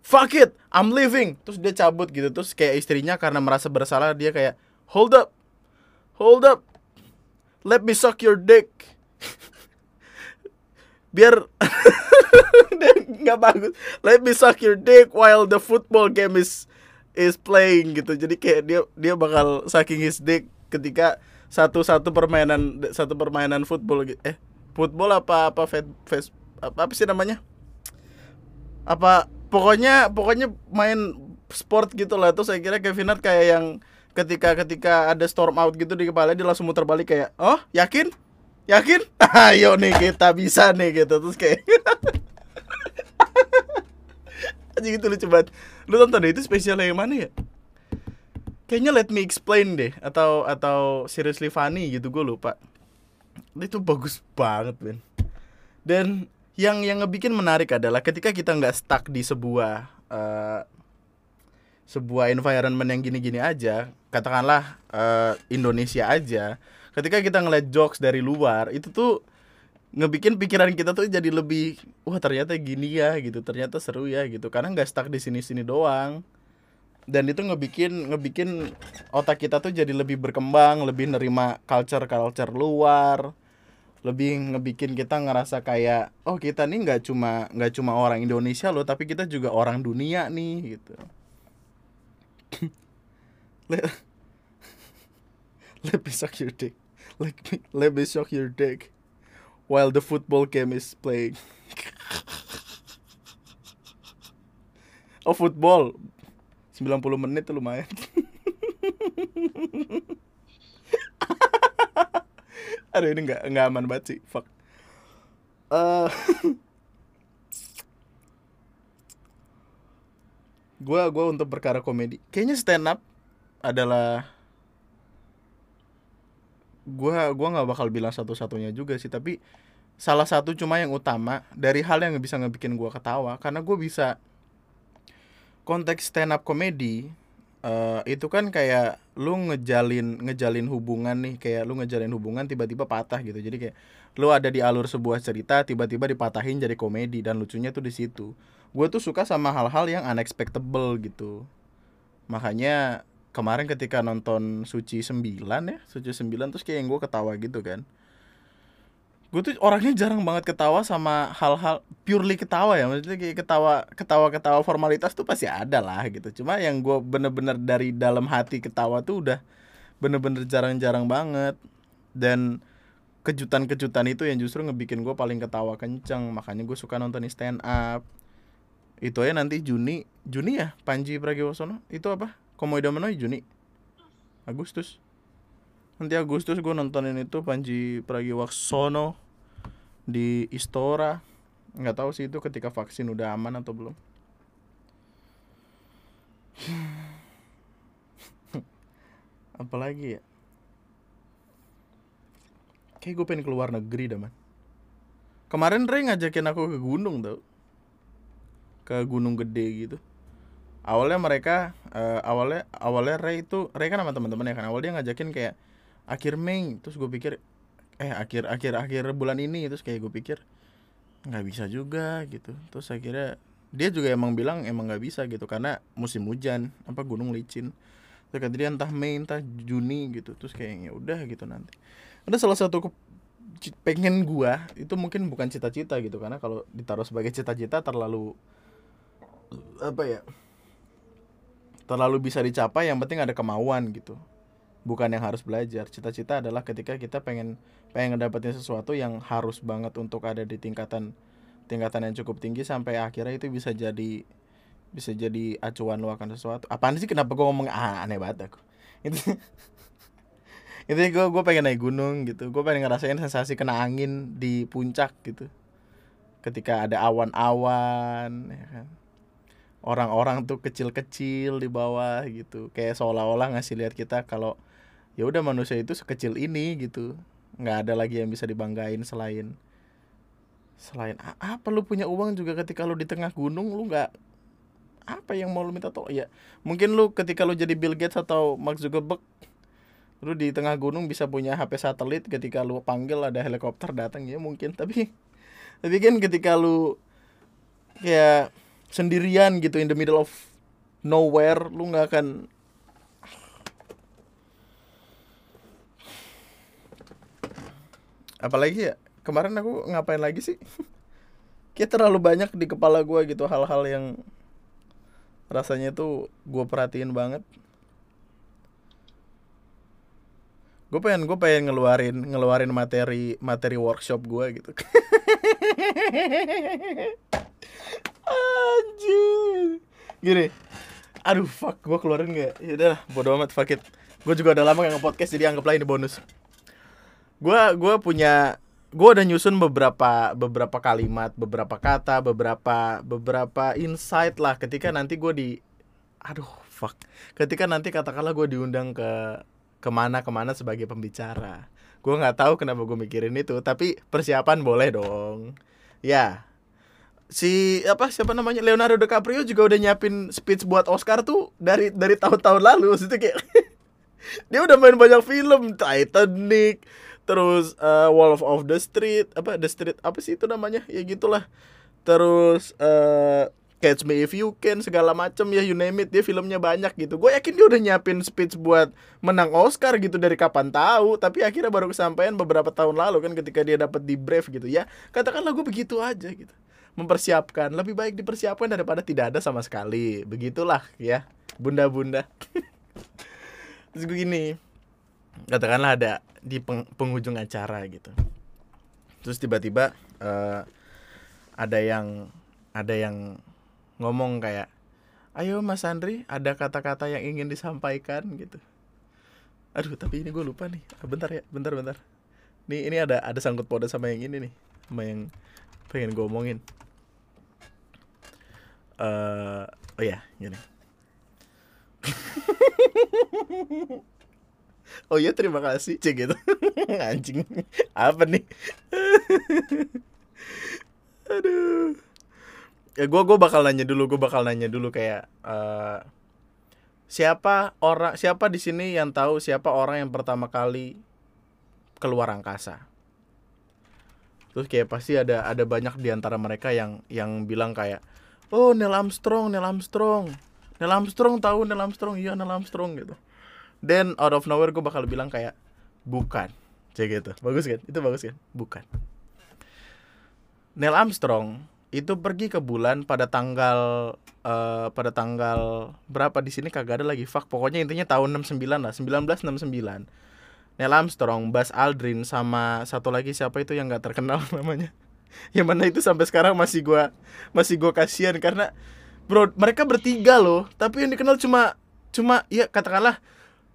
fuck it I'm leaving. Terus dia cabut gitu. Terus kayak istrinya karena merasa bersalah dia kayak hold up hold up let me suck your dick. Biar nggak bagus. Let me suck your dick while the football game is is playing gitu. Jadi kayak dia dia bakal sucking his dick ketika satu satu permainan satu permainan football gitu eh football apa apa face, face apa, apa sih namanya? Apa pokoknya pokoknya main sport gitu lah tuh saya kira Kevin Hart kayak yang ketika ketika ada storm out gitu di kepala dia langsung muter balik kayak oh yakin? Yakin? Ayo nih kita bisa nih gitu. Terus kayak aja gitu lucu banget lu tonton deh itu spesial yang mana ya? Kayaknya Let Me Explain deh atau atau Seriously Funny gitu gue lupa. Itu bagus banget Ben. Dan yang yang ngebikin menarik adalah ketika kita nggak stuck di sebuah uh, sebuah environment yang gini-gini aja katakanlah uh, Indonesia aja ketika kita ngeliat jokes dari luar itu tuh ngebikin pikiran kita tuh jadi lebih wah ternyata gini ya gitu. Ternyata seru ya gitu. Karena nggak stuck di sini-sini doang. Dan itu ngebikin ngebikin otak kita tuh jadi lebih berkembang lebih nerima culture culture luar lebih ngebikin kita ngerasa kayak oh kita nih nggak cuma nggak cuma orang Indonesia loh tapi kita juga orang dunia nih gitu. Let, let me suck your dick. Let me let me suck your dick while the football game is playing. Oh football. 90 menit tuh lumayan. Aduh ini nggak nggak aman banget sih. Fuck. Uh, gue gua untuk perkara komedi. Kayaknya stand up adalah gue gua nggak bakal bilang satu-satunya juga sih tapi salah satu cuma yang utama dari hal yang bisa ngebikin gue ketawa karena gue bisa konteks stand up komedi uh, itu kan kayak lu ngejalin ngejalin hubungan nih kayak lu ngejalin hubungan tiba-tiba patah gitu. Jadi kayak lu ada di alur sebuah cerita tiba-tiba dipatahin jadi komedi dan lucunya tuh di situ. Gue tuh suka sama hal-hal yang unexpectable gitu. Makanya kemarin ketika nonton Suci 9 ya Suci 9 terus kayak yang gue ketawa gitu kan. Gue tuh orangnya jarang banget ketawa sama hal-hal purely ketawa ya maksudnya kayak ketawa ketawa ketawa formalitas tuh pasti ada lah gitu. Cuma yang gue bener-bener dari dalam hati ketawa tuh udah bener-bener jarang-jarang banget. Dan kejutan-kejutan itu yang justru ngebikin gue paling ketawa kenceng. Makanya gue suka nonton stand up. Itu aja nanti Juni Juni ya? Panji Pragiwaksono? Itu apa Komodo Menoi Juni Agustus. Nanti Agustus gue nontonin itu Panji Pragiwaksono di Istora. Nggak tahu sih itu ketika vaksin udah aman atau belum. Apalagi ya? Kayak gue pengen keluar negeri dah man. Kemarin Ray ngajakin aku ke gunung tau. Ke gunung gede gitu awalnya mereka uh, awalnya awalnya Ray itu Ray kan sama teman-temannya kan. Awalnya ngajakin kayak akhir Mei. Terus gue pikir eh akhir akhir akhir bulan ini. Terus kayak gue pikir nggak bisa juga gitu. Terus akhirnya dia juga emang bilang emang nggak bisa gitu karena musim hujan apa gunung licin. Terus kata dia entah Mei entah Juni gitu. Terus kayaknya udah gitu nanti. Ada salah satu pengen gua itu mungkin bukan cita-cita gitu karena kalau ditaruh sebagai cita-cita terlalu apa ya terlalu bisa dicapai yang penting ada kemauan gitu. Bukan yang harus belajar. Cita-cita adalah ketika kita pengen pengen ngedapetin sesuatu yang harus banget untuk ada di tingkatan tingkatan yang cukup tinggi sampai akhirnya itu bisa jadi bisa jadi acuan lu akan sesuatu. Apaan sih? Kenapa gue ngomong ah, aneh banget aku. Itu itu gue gue pengen naik gunung gitu. Gue pengen ngerasain sensasi kena angin di puncak gitu. Ketika ada awan-awan ya kan orang-orang tuh kecil-kecil di bawah gitu. Kayak seolah-olah ngasih lihat kita kalau ya udah manusia itu sekecil ini gitu. Nggak ada lagi yang bisa dibanggain selain selain apa lu punya uang juga ketika lu di tengah gunung? Lu nggak apa yang mau lu minta tolong? Ya mungkin lu ketika lu jadi Bill Gates atau Mark Zuckerberg lu di tengah gunung bisa punya HP satelit ketika lu panggil ada helikopter datang ya mungkin. Tapi tapi kan ketika lu ya sendirian gitu in the middle of nowhere lu nggak akan apalagi ya kemarin aku ngapain lagi sih? Kayak terlalu banyak di kepala gue gitu hal-hal yang rasanya tuh gue perhatiin banget. Gue pengen gue pengen ngeluarin ngeluarin materi materi workshop gue gitu anjir gini. Aduh fuck. Gue keluarin gak ya udah bodo amat. Fuck it. Gue juga udah lama gak nge-podcast jadi anggaplah ini bonus. Gue gue punya gue udah nyusun beberapa beberapa kalimat beberapa kata beberapa beberapa insight lah. Ketika nanti gue di aduh fuck. Ketika nanti katakanlah gue diundang ke ke mana ke mana sebagai pembicara. Gue nggak tahu kenapa gue mikirin itu tapi persiapan boleh dong. Ya si apa siapa namanya Leonardo DiCaprio juga udah nyiapin speech buat Oscar tuh dari dari tahun-tahun lalu. Itu kayak dia udah main banyak film. Titanic terus uh, Wolf of the Street apa The Street apa sih itu namanya? Ya gitulah. Terus uh, Catch Me If You Can segala macem ya you name it dia filmnya banyak gitu. Gue yakin dia udah nyiapin speech buat menang Oscar gitu dari kapan tahu. Tapi akhirnya baru kesampaian beberapa tahun lalu kan ketika dia dapat di Brave gitu ya. Katakanlah gue begitu aja gitu mempersiapkan. Lebih baik dipersiapkan daripada tidak ada sama sekali. Begitulah ya. Bunda-bunda. Terus gue gini katakanlah ada di peng penghujung acara gitu. Terus tiba-tiba uh, ada yang ada yang ngomong kayak ayo Mas Andri ada kata-kata yang ingin disampaikan gitu. Aduh tapi ini gue lupa nih. Ah, bentar ya bentar bentar. Nih ini ada ada sangkut paut sama yang ini nih sama yang pengen gue omongin uh, oh ya gini. Oh iya terima kasih cek gitu. Anjing apa nih? Aduh. Ya gue gue bakal nanya dulu gue bakal nanya dulu kayak uh, siapa orang siapa di sini yang tahu siapa orang yang pertama kali keluar angkasa? Terus kayak pasti ada ada banyak di antara mereka yang yang bilang kayak oh Neil Armstrong Neil Armstrong. Neil Armstrong tahu Neil Armstrong. Iya Neil Armstrong gitu. Then out of nowhere gue bakal bilang kayak bukan. Cek gitu. Bagus kan? Itu bagus kan? Bukan. Neil Armstrong itu pergi ke bulan pada tanggal uh, pada tanggal berapa? Di sini kagak ada lagi. Fak pokoknya intinya tahun 69 lah. 1969 Neil Armstrong, Buzz Aldrin sama satu lagi siapa itu yang nggak terkenal namanya yang mana itu sampai sekarang masih gua masih gua kasihan karena bro mereka bertiga loh tapi yang dikenal cuma cuma ya katakanlah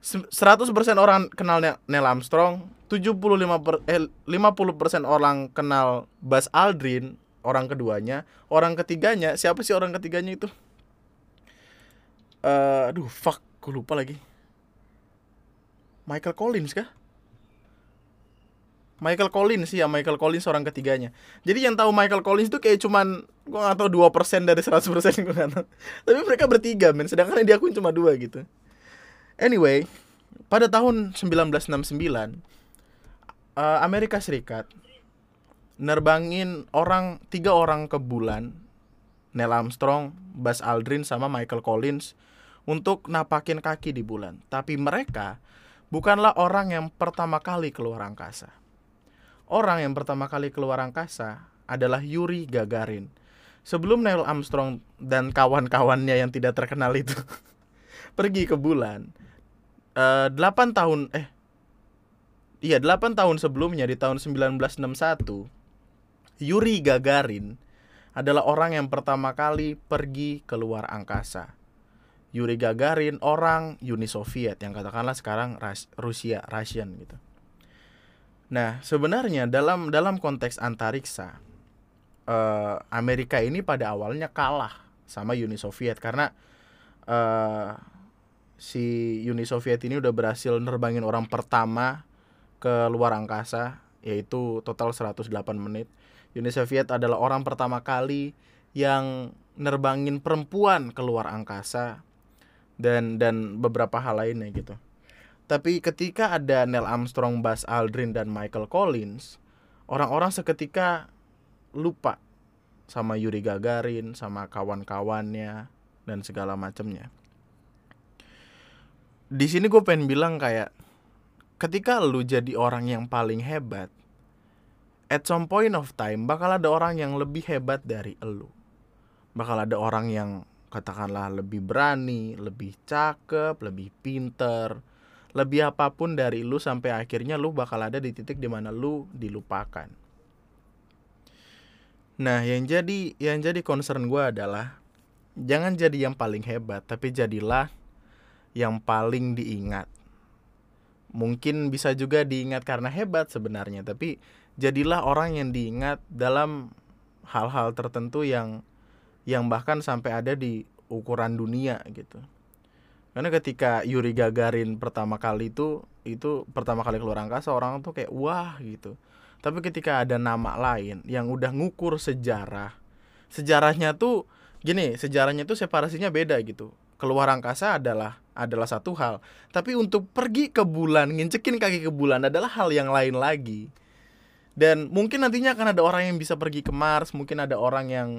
100% orang kenal Neil Armstrong, 75 per, eh, 50% orang kenal Buzz Aldrin, orang keduanya, orang ketiganya, siapa sih orang ketiganya itu? Uh, aduh, fuck, gue lupa lagi. Michael Collins kah? Michael Collins sih ya Michael Collins orang ketiganya. Jadi yang tahu Michael Collins itu kayak cuman gua gak tahu dua persen dari 100% gue gak tahu. Tapi mereka bertiga men, sedangkan yang diakuin cuma dua gitu. Anyway, pada tahun 1969 uh, eh, Amerika Serikat nerbangin orang tiga orang ke bulan Neil Armstrong, Buzz Aldrin sama Michael Collins untuk napakin kaki di bulan. Tapi mereka bukanlah orang yang pertama kali keluar angkasa. Orang yang pertama kali keluar angkasa adalah Yuri Gagarin. Sebelum Neil Armstrong dan kawan-kawannya yang tidak terkenal itu pergi ke bulan, uh, eh, 8 tahun eh iya 8 tahun sebelumnya di tahun 1961 Yuri Gagarin adalah orang yang pertama kali pergi keluar angkasa. Yuri Gagarin orang Uni Soviet yang katakanlah sekarang Rusia, Russian gitu. Nah, sebenarnya dalam dalam konteks antariksa uh, Amerika ini pada awalnya kalah sama Uni Soviet karena uh, si Uni Soviet ini udah berhasil nerbangin orang pertama ke luar angkasa yaitu total 108 menit. Uni Soviet adalah orang pertama kali yang nerbangin perempuan ke luar angkasa dan dan beberapa hal lainnya gitu. Tapi ketika ada Neil Armstrong, Buzz Aldrin dan Michael Collins, orang-orang seketika lupa sama Yuri Gagarin, sama kawan-kawannya dan segala macamnya di sini gue pengen bilang kayak ketika lu jadi orang yang paling hebat at some point of time bakal ada orang yang lebih hebat dari lu. Bakal ada orang yang katakanlah lebih berani lebih cakep lebih pinter lebih apa pun dari lu sampai akhirnya lu bakal ada di titik di mana lu dilupakan. Nah yang jadi yang jadi concern gue adalah jangan jadi yang paling hebat tapi jadilah yang paling diingat. Mungkin bisa juga diingat karena hebat sebenarnya tapi jadilah orang yang diingat dalam hal-hal tertentu yang yang bahkan sampai ada di ukuran dunia gitu karena ketika Yuri Gagarin pertama kali itu itu pertama kali keluar angkasa orang tuh kayak wah gitu. Tapi ketika ada nama lain yang udah ngukur sejarah sejarahnya tuh gini sejarahnya tuh separasinya beda gitu. Keluar angkasa adalah adalah satu hal. Tapi untuk pergi ke bulan ngincekin kaki ke bulan adalah hal yang lain lagi. Dan mungkin nantinya akan ada orang yang bisa pergi ke Mars mungkin ada orang yang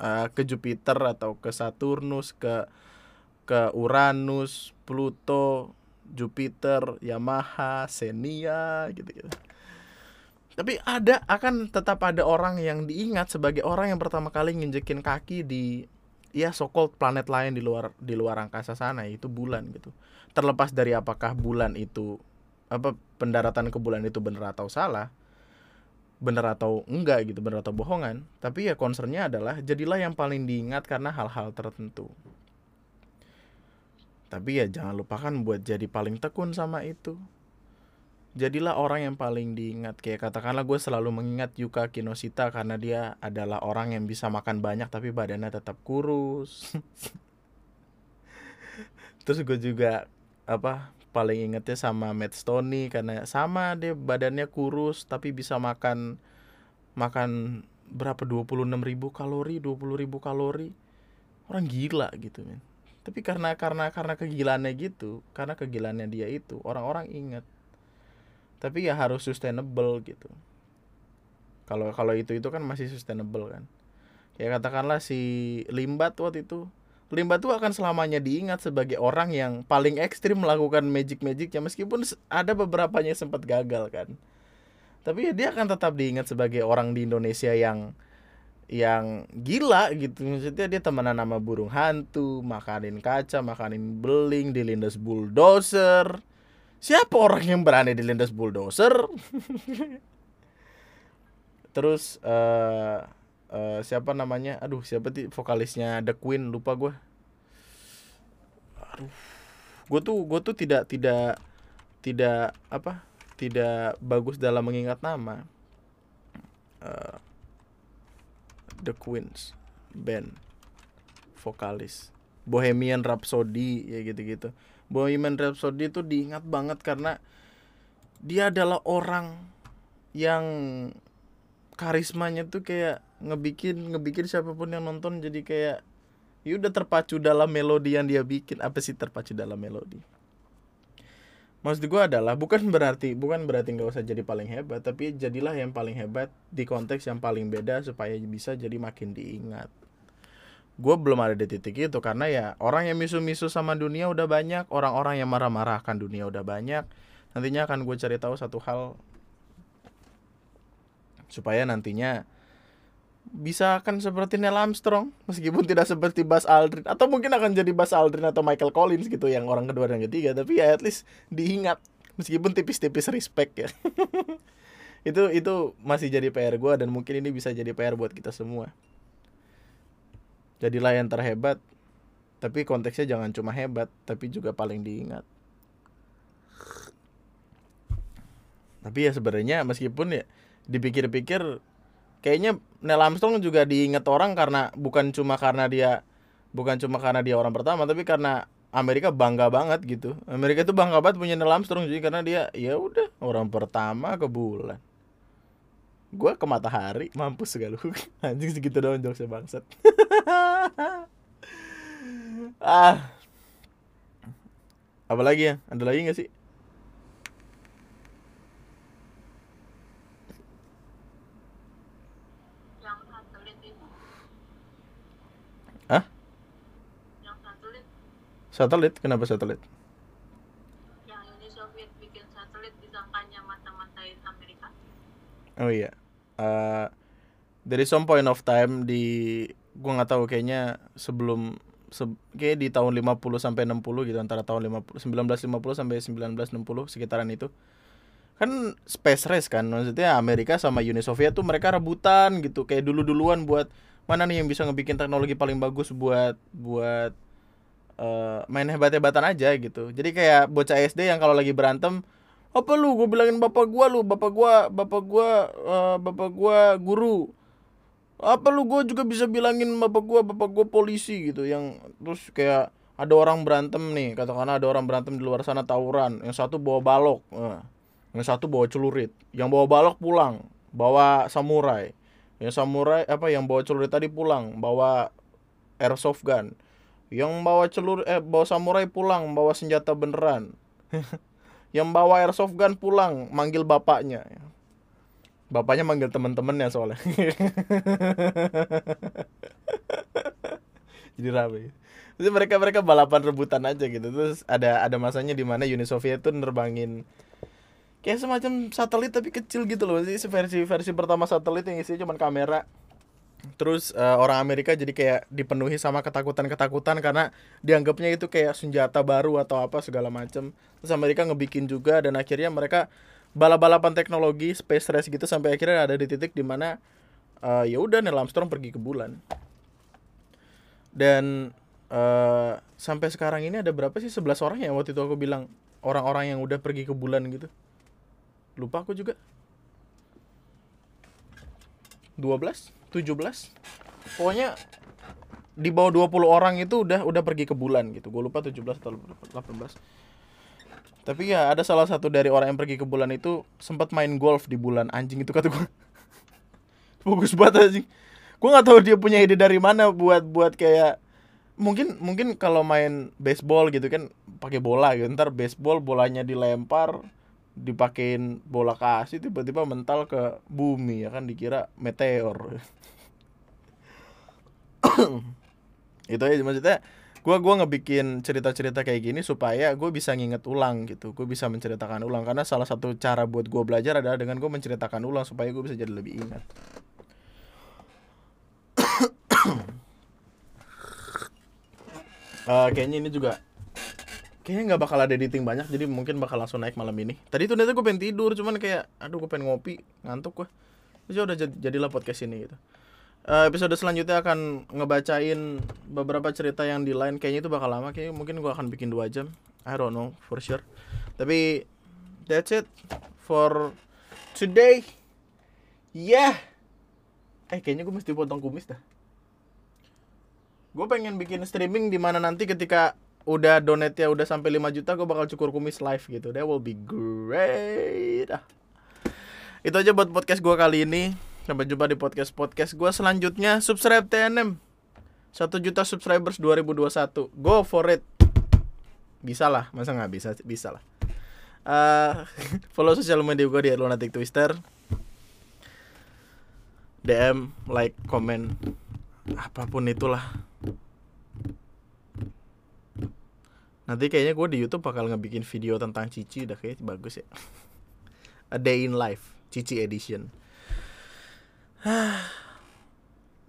uh, ke Jupiter atau ke Saturnus ke ke Uranus Pluto Jupiter Yamaha Xenia gitu gitu tapi ada akan tetap ada orang yang diingat sebagai orang yang pertama kali nginjekin kaki di ya so-called planet lain di luar di luar angkasa sana itu bulan gitu. Terlepas dari apakah bulan itu apa pendaratan ke bulan itu benar atau salah benar atau enggak gitu benar atau bohongan tapi ya concernnya adalah jadilah yang paling diingat karena hal-hal tertentu tapi ya jangan lupakan buat jadi paling tekun sama itu. Jadilah orang yang paling diingat. Kayak katakanlah gue selalu mengingat Yuka Kinoshita karena dia adalah orang yang bisa makan banyak tapi badannya tetap kurus. Terus gue juga apa paling ingetnya sama Matt Stoney karena sama dia badannya kurus tapi bisa makan makan berapa? 26 ribu kalori 20 ribu kalori. Orang gila gitu men tapi karena karena karena kegilaannya gitu karena kegilaannya dia itu orang-orang inget tapi ya harus sustainable gitu. Kalau kalau itu itu kan masih sustainable kan. Ya katakanlah si Limbat waktu itu Limbat tuh akan selamanya diingat sebagai orang yang paling ekstrim melakukan magic magicnya meskipun ada beberapa yang sempat gagal kan. Tapi ya dia akan tetap diingat sebagai orang di Indonesia yang yang gila gitu maksudnya dia temenan nama burung hantu makanin kaca makanin beling dilindas bulldozer Siapa orang yang berani dilindas bulldozer? Terus uh, uh, siapa namanya? Aduh, siapa sih vokalisnya The Queen? Lupa gue. Gue tuh gue tuh tidak tidak tidak apa? Tidak bagus dalam mengingat nama. Uh, The Queens band vokalis. Bohemian Rhapsody ya gitu-gitu. Bohemian Rhapsody itu diingat banget karena dia adalah orang yang karismanya tuh kayak ngebikin ngebikin siapa pun yang nonton jadi kayak ya udah terpacu dalam melodi yang dia bikin. Apa sih terpacu dalam melodi maksud gue adalah bukan berarti bukan berarti nggak usah jadi paling hebat tapi jadilah yang paling hebat di konteks yang paling beda supaya bisa jadi makin diingat. Gue belum ada di titik itu karena ya orang yang misu-misu sama dunia udah banyak orang-orang yang marah-marah akan dunia udah banyak. Nantinya akan gue cari tahu satu hal supaya nantinya bisa akan seperti Neil Armstrong meskipun tidak seperti Buzz Aldrin. Atau mungkin akan jadi Buzz Aldrin atau Michael Collins gitu yang orang kedua dan ketiga. Tapi ya at least diingat meskipun tipis-tipis respect ya. Itu itu masih jadi PR gue dan mungkin ini bisa jadi PR buat kita semua. Jadilah yang terhebat tapi konteksnya jangan cuma hebat tapi juga paling diingat. Tapi ya sebenarnya meskipun ya dipikir-pikir kayaknya Neil Armstrong juga diingat orang karena bukan cuma karena dia bukan cuma karena dia orang pertama tapi karena Amerika bangga banget gitu. Amerika tuh bangga banget punya Neil Armstrong jadi karena dia ya udah orang pertama ke bulan. Gue ke matahari mampus segala anjing segitu doang jokesnya bangsat. Ah. Apa lagi ya? Ada lagi nggak sih yang satelit itu Hah? yang satelit Satelit? Kenapa satelit? yang Uni Soviet bikin satelit disangkanya mata-matain Amerika Oh iya. Uh, dari some point of time di gua nggak tahu kayaknya sebelum se- kayak di tahun 50 sampai 60 gitu antara tahun 50 1950 sampai 1960 sekitaran itu kan space race kan maksudnya Amerika sama Uni Soviet tuh mereka rebutan gitu kayak dulu duluan buat mana nih yang bisa ngebikin teknologi paling bagus buat buat eh, main hebat-hebatan aja gitu. Jadi kayak bocah SD yang kalau lagi berantem apa lu? Gue bilangin bapak gua lu bapak gua bapak gua eh, bapak gua guru. Apa lu? Gue juga bisa bilangin bapak gua bapak gua polisi gitu. Yang terus kayak ada orang berantem nih katakanlah ada orang berantem di luar sana tawuran yang satu bawa balok eh, yang satu bawa celurit yang bawa balok pulang bawa samurai. Yang samurai apa yang bawa celurit tadi pulang bawa airsoft gun. Yang bawa celur eh bawa samurai pulang bawa senjata beneran. Yang bawa airsoft gun pulang manggil bapaknya. Bapaknya manggil temen-temennya soalnya. Jadi rame. Jadi mereka mereka balapan rebutan aja gitu. Terus ada ada masanya di mana Uni Soviet tuh nerbangin kayak semacam satelit tapi kecil gitu loh. Sih versi versi pertama satelit yang isinya cuma kamera. Terus eh, orang Amerika jadi kayak dipenuhi sama ketakutan-ketakutan karena dianggapnya itu kayak senjata baru atau apa segala macem. Terus Amerika ngebikin juga dan akhirnya mereka balap-balapan teknologi space race gitu sampai akhirnya ada di titik di mana eh, ya udah Neil Armstrong pergi ke bulan. Dan eh, sampai sekarang ini ada berapa sih? 11 orang ya waktu itu aku bilang. Orang-orang yang udah pergi ke bulan gitu lupa aku juga. 12 17 pokoknya di bawah 20 orang itu udah udah pergi ke bulan gitu. Gue lupa 17 atau 18 tapi ya ada salah satu dari orang yang pergi ke bulan itu sempat main golf di bulan. Anjing itu kata gue bagus banget anjing. Gue nggak tahu dia punya ide dari mana buat buat kayak mungkin mungkin kalau main baseball gitu kan pakai bola gitu. Ntar baseball bolanya dilempar dipakein bola kasih tiba-tiba mental ke bumi ya kan? Dikira meteor. Itu aja maksudnya gua gua ngebikin cerita-cerita kayak gini supaya gue bisa nginget ulang gitu. Gue bisa menceritakan ulang karena salah satu cara buat gue belajar adalah dengan gue menceritakan ulang supaya gue bisa jadi lebih ingat. Eh, kayaknya ini juga kayaknya nggak bakal ada editing banyak jadi mungkin bakal langsung naik malam ini. Tadi tuh ternyata gue pengen tidur cuman kayak aduh gue pengen ngopi ngantuk gue terus ya udah jad- jadilah podcast ini gitu. Eh, episode selanjutnya akan ngebacain beberapa cerita yang di line kayaknya itu bakal lama kayaknya mungkin gue akan bikin dua jam. I don't know for sure. Tapi that's it for today. Yeah! Eh kayaknya gue mesti potong kumis dah. Gue pengen bikin streaming di mana nanti ketika udah donate ya udah sampai 5 juta gue bakal cukur kumis live gitu. That will be great. Ah. itu aja buat podcast gue kali ini. Sampai jumpa di podcast podcast gue selanjutnya. Subscribe TNM 1 juta subscribers 2021 go for it. Bisa lah. Masa nggak bisa bisa lah. Eh, follow sosial media gue di Lunatic Twister. DM like comment. Apa pun itulah Nanti kayaknya gue di YouTube bakal ngebikin video tentang Cici udah kayak bagus ya. A Day in Life, Cici Edition.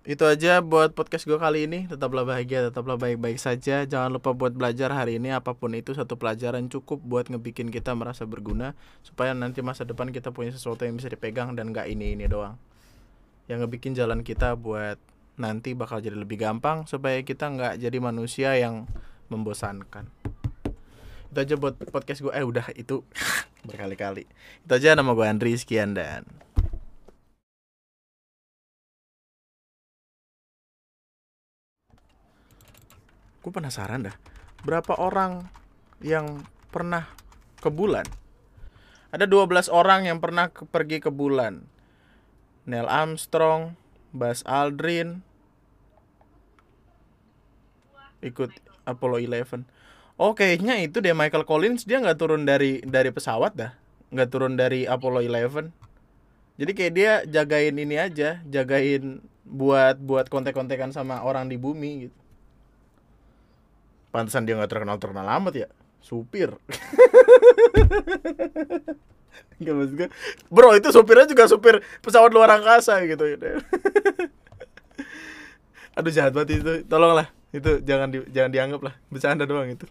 Itu aja buat podcast gue kali ini. Tetaplah bahagia, tetaplah baik-baik saja. Jangan lupa buat belajar hari ini apa pun itu satu pelajaran cukup buat ngebikin kita merasa berguna supaya nanti masa depan kita punya sesuatu yang bisa dipegang dan gak ini ini doang. Yang ngebikin jalan kita buat nanti bakal jadi lebih gampang supaya kita nggak jadi manusia yang membosankan. Itu aja buat podcast gue eh udah itu berkali-kali. Itu aja nama gue Andri. Sekian dan gue penasaran dah berapa orang yang pernah ke bulan? Ada 12 orang yang pernah ke- pergi ke bulan. Neil Armstrong Buzz Aldrin ikut Apollo 11 Oh kayaknya itu deh Michael Collins dia nggak turun dari dari pesawat dah. Nggak turun dari Apollo 11 jadi kayak dia jagain ini aja jagain buat buat kontek-kontekan sama orang di bumi gitu. Pantesan dia nggak terkenal terkenal amat ya. Supir. Gak Bro itu supirnya juga supir pesawat luar angkasa gitu. Aduh jahat banget itu. Tolonglah itu jangan di, jangan dianggap lah. Bercanda doang itu.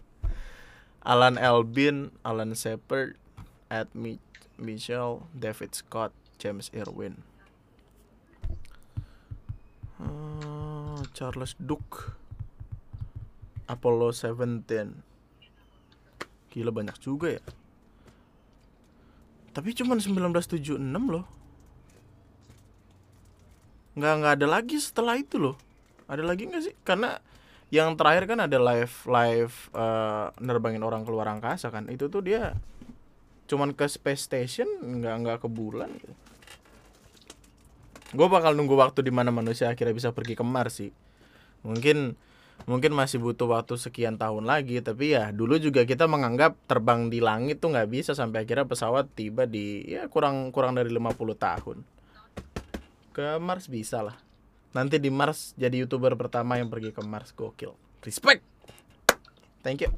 Alan Albin Alan Shepard Ed Mi Michelle David Scott James Irwin. Ah, Charles Duke. Apollo 17 Gila banyak juga ya. Tapi cuman 1976 loh. Nggak nggak ada lagi setelah itu loh. Ada lagi nggak sih? Karena yang terakhir kan ada live live eh, nerbangin orang keluar angkasa kan. Itu tuh dia cuman ke space station nggak nggak ke bulan gitu. gue bakal nunggu waktu di mana manusia akhirnya bisa pergi ke Mars sih. Mungkin mungkin masih butuh waktu sekian tahun lagi tapi ya dulu juga kita menganggap terbang di langit tuh nggak bisa sampai akhirnya pesawat tiba di ya kurang kurang dari 50 tahun. Ke Mars bisa lah nanti di Mars jadi youtuber pertama yang pergi ke Mars. Gokil. Respect. Thank you